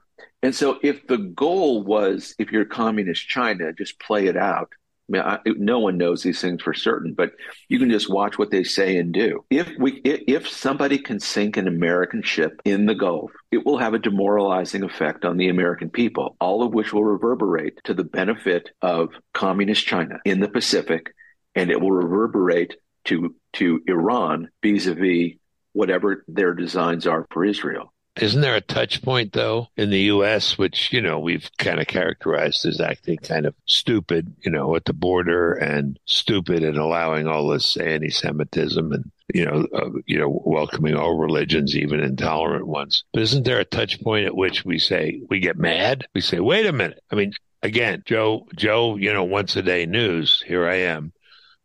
and so, if the goal was, if you're communist China, just play it out. I mean, I, no one knows these things for certain, but you can just watch what they say and do. If we, if somebody can sink an American ship in the Gulf, it will have a demoralizing effect on the American people, all of which will reverberate to the benefit of communist China in the Pacific, and it will reverberate to to Iran vis-a-vis whatever their designs are for Israel. Isn't there a touch point though in the U.S., which, you know, we've kind of characterized as acting kind of stupid, you know, at the border and stupid in allowing all this anti-Semitism and, you know, uh, you know, welcoming all religions, even intolerant ones. But isn't there a touch point at which we say, we get mad? We say, wait a minute. I mean, again, Joe, Joe, you know, once a day news. Here I am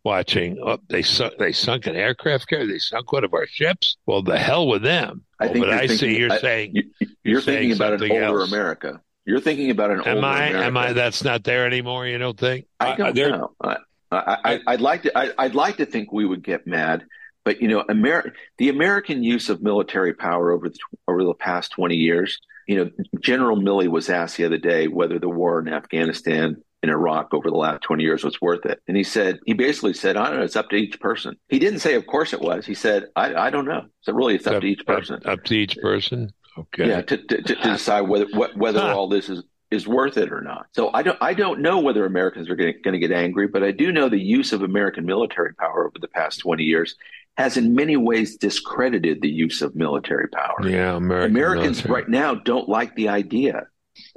watching. Oh, they sunk, they sunk an aircraft carrier. They sunk one of our ships. Well, the hell with them. I think but I thinking, see you're I, saying you, you're, thinking about an older else. America. You're thinking about an am older I, America. Am I? That's not there anymore. You don't think? I don't uh, know. I, I, I'd like to. I, would like to think we would get mad, but you know, Amer- the American use of military power over the over the past twenty years. You know, General Milley was asked the other day whether the war in Afghanistan in Iraq over the last 20 years was worth it. And he said, he basically said, I don't know, it's up to each person. He didn't say, of course it was. He said, I, I don't know. So really, it's up, up to each person. Up, up, to each person. Okay. Yeah. To, to, to decide whether, whether all this is, is worth it or not. So I don't, I don't know whether Americans are going to get angry, but I do know the use of American military power over the past 20 years has in many ways discredited the use of military power. Yeah. American Americans military. right now don't like the idea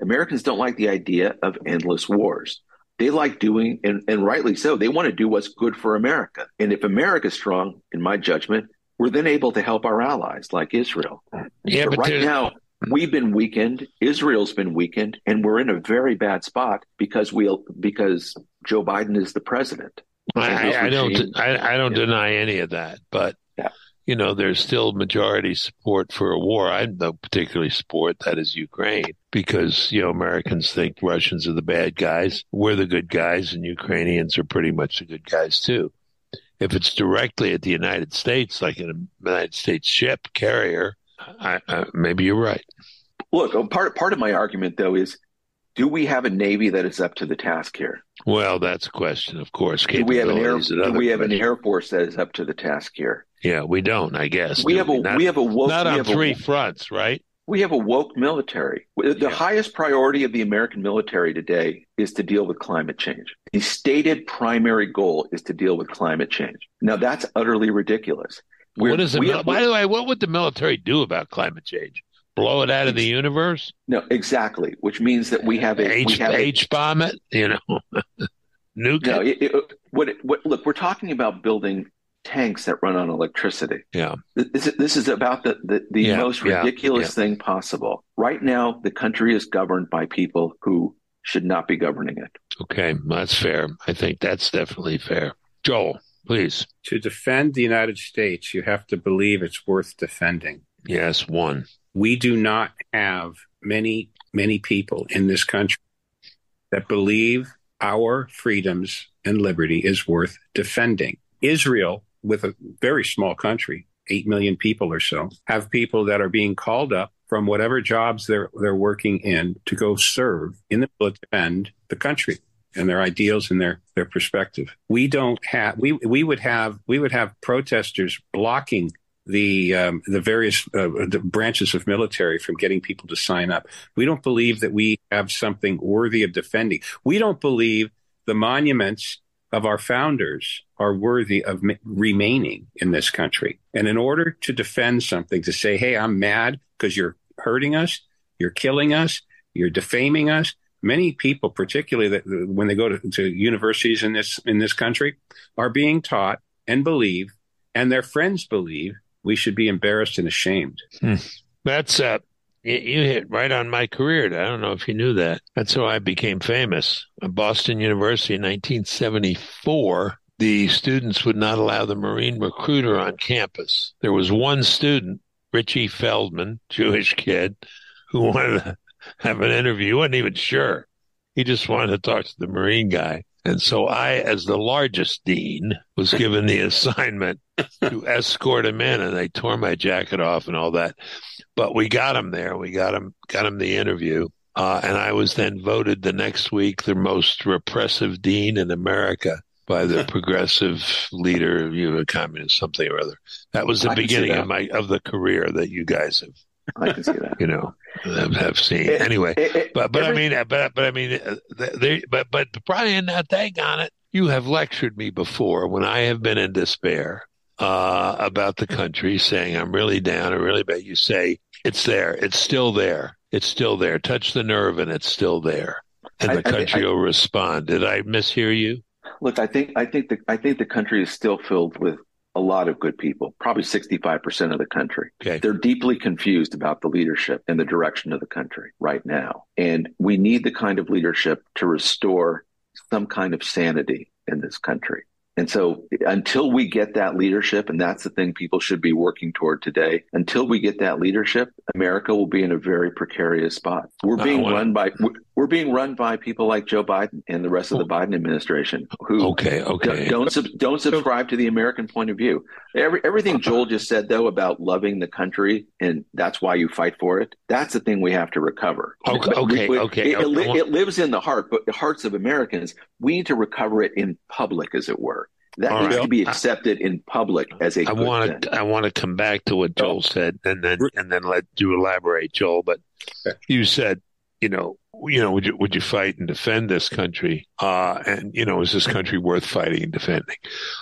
Americans don't like the idea of endless wars. They like doing, and, and rightly so, they want to do what's good for America. And if America's strong, in my judgment, we're then able to help our allies like Israel. Yeah, but, but right now, we've been weakened. Israel's been weakened, and we're in a very bad spot because we because Joe Biden is the president. I, I don't. I, I don't Yeah. deny any of that, but. You know, there's still majority support for a war. I don't particularly support that is Ukraine because you know Americans think Russians are the bad guys, we're the good guys, and Ukrainians are pretty much the good guys too. If it's directly at the United States, like in a United States ship carrier, I, I, maybe you're right. Look, part part of my argument though is, do we have a navy that is up to the task here? Well, that's a question, of course. Do we have an air? Do we have an air force that is up to the task here? Yeah, we don't. I guess We have a Not, we have a woke not on have a- three fronts, right? We have a woke military. The Yeah. highest priority of the American military today is to deal with climate change. The stated primary goal is to deal with climate change. Now that's utterly ridiculous. We're- what is we have- by the way, what would the military do about climate change? Blow it out of the universe? no, exactly. Which means that we have a we have a, H bomb it? You know, nuke no. it? It, it, what, what? Look, we're talking about building tanks that run on electricity. Yeah, This, this is about the, the, the Yeah, most yeah, ridiculous thing possible. Right now, the country is governed by people who should not be governing it. okay, that's fair. I think that's definitely fair. Joel, please. To defend the United States, you have to believe it's worth defending. Yes, one. We do not have many, many people in this country that believe our freedoms and liberty is worth defending. Israel, with a very small country, 8 million people or so, have people that are being called up from whatever jobs they're, they're working in to go serve in the military defend the country and their ideals and their, their perspective. We don't have, we, we would have, we would have protesters blocking the um, the various uh, the branches of military from getting people to sign up. We don't believe that we have something worthy of defending. We don't believe the monuments of our founders are worthy of ma- remaining in this country. And in order to defend something, to say, "Hey, I'm mad because you're hurting us, you're killing us, you're defaming us." Many people, particularly that when they go to, to universities in this in this country, are being taught and believe, and their friends believe we should be embarrassed and ashamed. That's uh, you, you hit right on my career. I don't know if you knew that. That's how I became famous. At Boston University in 1974, the students would not allow the Marine recruiter on campus. There was one student, Richie Feldman, Jewish kid, who wanted to have an interview. He wasn't even sure. He just wanted to talk to the Marine guy. And so I, as the largest dean, was given the assignment to escort him in, and they tore my jacket off and all that. But we got him there. We got him, got him the interview. Uh, and I was then voted the next week the most repressive dean in America by the progressive leader, you know, communist something or other. That was the I beginning of my of the career that you guys have, I can see that. you know, have, have seen. Anyway, but but every- I mean, but but I mean, uh, they, but but Brian, now dang on it, you have lectured me before when I have been in despair uh, about the country, saying I'm really down, I'm really bad. You say it's there, it's still there, it's still there. Touch the nerve, and it's still there, and I- the I country I- will respond. Did I mishear you? Look, I think I think the I think the country is still filled with a lot of good people. Probably sixty five percent of the country. Okay. They're deeply confused about the leadership and the direction of the country right now, and we need the kind of leadership to restore some kind of sanity in this country. And so until we get that leadership, and that's the thing people should be working toward today, until we get that leadership, America will be in a very precarious spot. We're uh, being wanna- run by we're being run by people like Joe Biden and the rest of the oh. Biden administration who Okay, okay. don't don't, don't subscribe to the American point of view. Every, everything Joel just said though about loving the country and that's why you fight for it. That's the thing we have to recover. Okay, okay, we- okay. It, it, li- it lives in the heart, but the hearts of Americans. We need to recover it in public, as it were. That All needs right. to be accepted in public as a I want to I want to come back to what Joel said and then and then let you elaborate, Joel. But you said, you know, you know, would you would you fight and defend this country? Uh, and you know, is this country worth fighting and defending?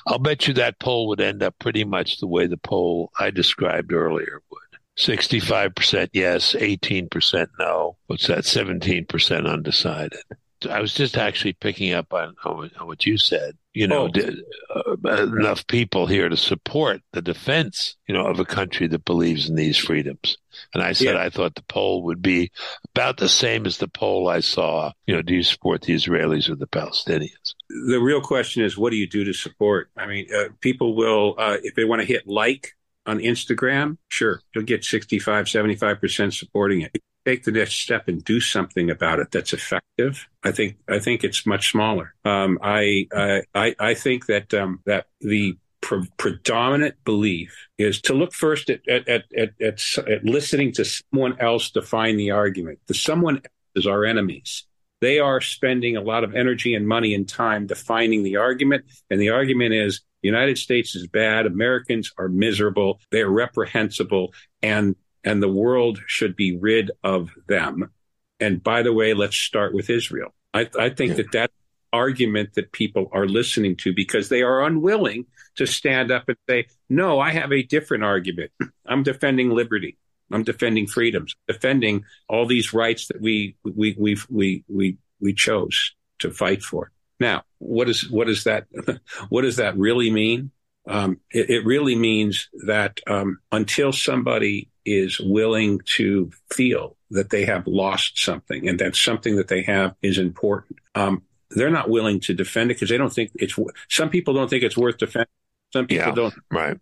I'll bet you that poll would end up pretty much the way the poll I described earlier would. Sixty-five percent yes, eighteen percent no. What's that? Seventeen percent undecided. I was just actually picking up on, on what you said. You know, oh. uh, enough people here to support the defense, you know, of a country that believes in these freedoms. And I said yeah. I thought the poll would be about the same as the poll I saw. You know, do you support the Israelis or the Palestinians? The real question is, what do you do to support? I mean, uh, people will, uh, if they want to hit like on Instagram, sure, you'll get 65, 75% supporting it take the next step and do something about it that's effective, I think I think it's much smaller. Um, I, I I think that um, that the pre- predominant belief is to look first at at, at, at, at listening to someone else define the argument. The someone is our enemies. They are spending a lot of energy and money and time defining the argument, and the argument is the United States is bad, Americans are miserable, they're reprehensible, and and the world should be rid of them. And by the way, let's start with Israel. I, I think yeah. that that argument that people are listening to because they are unwilling to stand up and say, no, I have a different argument. I'm defending liberty. I'm defending freedoms, defending all these rights that we, we, we, we, we, we chose to fight for. Now, what is, what is that, what does that really mean? Um, it, it, really means that um, until somebody is willing to feel that they have lost something and that something that they have is important, um, they're not willing to defend it because they don't think it's. Some people don't think it's worth defending. Some people yeah, don't. Right.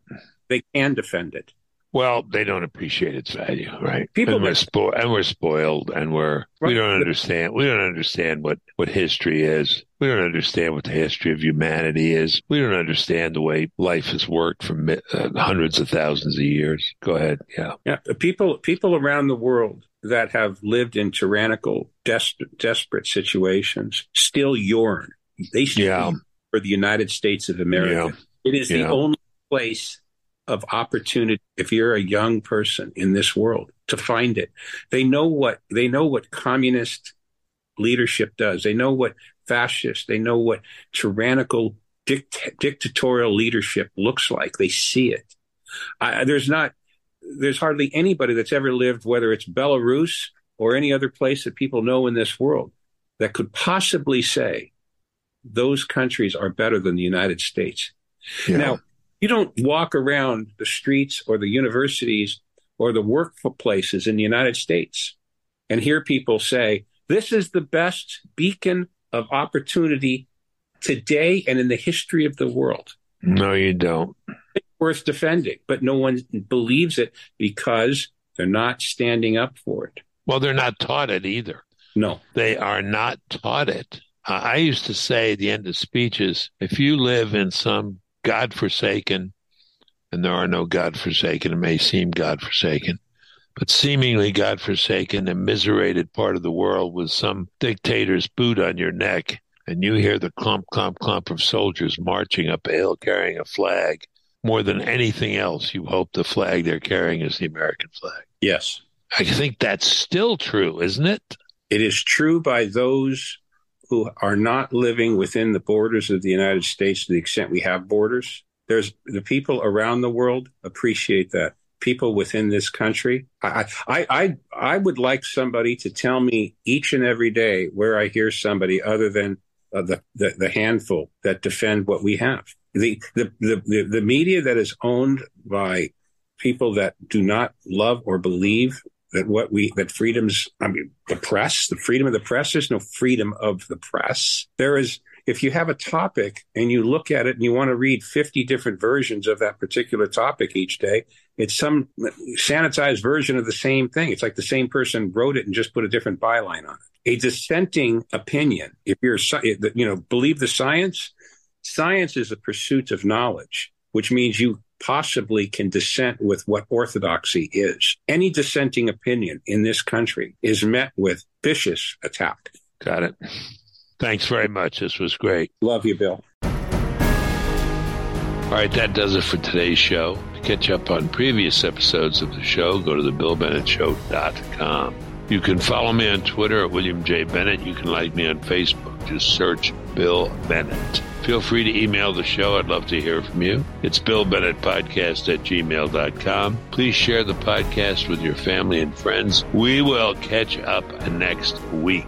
They can defend it. Well, they don't appreciate its value, right? People and we're, spo- and we're spoiled, and we're right. we don't understand. We don't understand what what history is. We don't understand what the history of humanity is. We don't understand the way life has worked for uh, hundreds of thousands of years. Go ahead. Yeah. Yeah. People people around the world that have lived in tyrannical, des- desperate situations still yearn. They still yeah. for the United States of America. Yeah. It is yeah. the only place of opportunity if you're a young person in this world to find it. They know what they know what communist leadership does. They know what fascist, they know what tyrannical dict- dictatorial leadership looks like. They see it. I, there's not there's hardly anybody that's ever lived whether it's Belarus or any other place that people know in this world that could possibly say those countries are better than the United States. Yeah. Now, you don't walk around the streets or the universities or the workplaces in the United States and hear people say, this is the best beacon of opportunity today and in the history of the world. No, you don't. It's worth defending, but no one believes it because they're not standing up for it. Well, they're not taught it either. No. They are not taught it. I used to say at the end of speeches if you live in some God forsaken, and there are no God forsaken. It may seem God forsaken, but seemingly God forsaken, immiserated part of the world with some dictator's boot on your neck, and you hear the clump, clump, clump of soldiers marching up a hill carrying a flag. More than anything else, you hope the flag they're carrying is the American flag. Yes. I think that's still true, isn't it? It is true by those who are not living within the borders of the United States to the extent we have borders. There's the people around the world appreciate that. People within this country. I, I, I, I would like somebody to tell me each and every day where I hear somebody other than uh, the, the, the handful that defend what we have. The, the, the, the, the media that is owned by people that do not love or believe that what we that freedoms i mean the press the freedom of the press there's no freedom of the press. There is if you have a topic and you look at it and you want to read 50 different versions of that particular topic each day it's some sanitized version of the same thing. It's like the same person wrote it and just put a different byline on it. A dissenting opinion. If you're you know believe the science science is a pursuit of knowledge which means you possibly can dissent with what orthodoxy is. Any dissenting opinion in this country is met with vicious attack. Got it. Thanks very much. This was great. Love you, Bill. All right, that does it for today's show. To catch up on previous episodes of the show, go to thebillbennettshow.com. You can follow me on Twitter at William J. Bennett. You can like me on Facebook to search Bill Bennett. Feel free to email the show. I'd love to hear from you. It's Bill Bennett Podcast at gmail.com. Please share the podcast with your family and friends. We will catch up next week.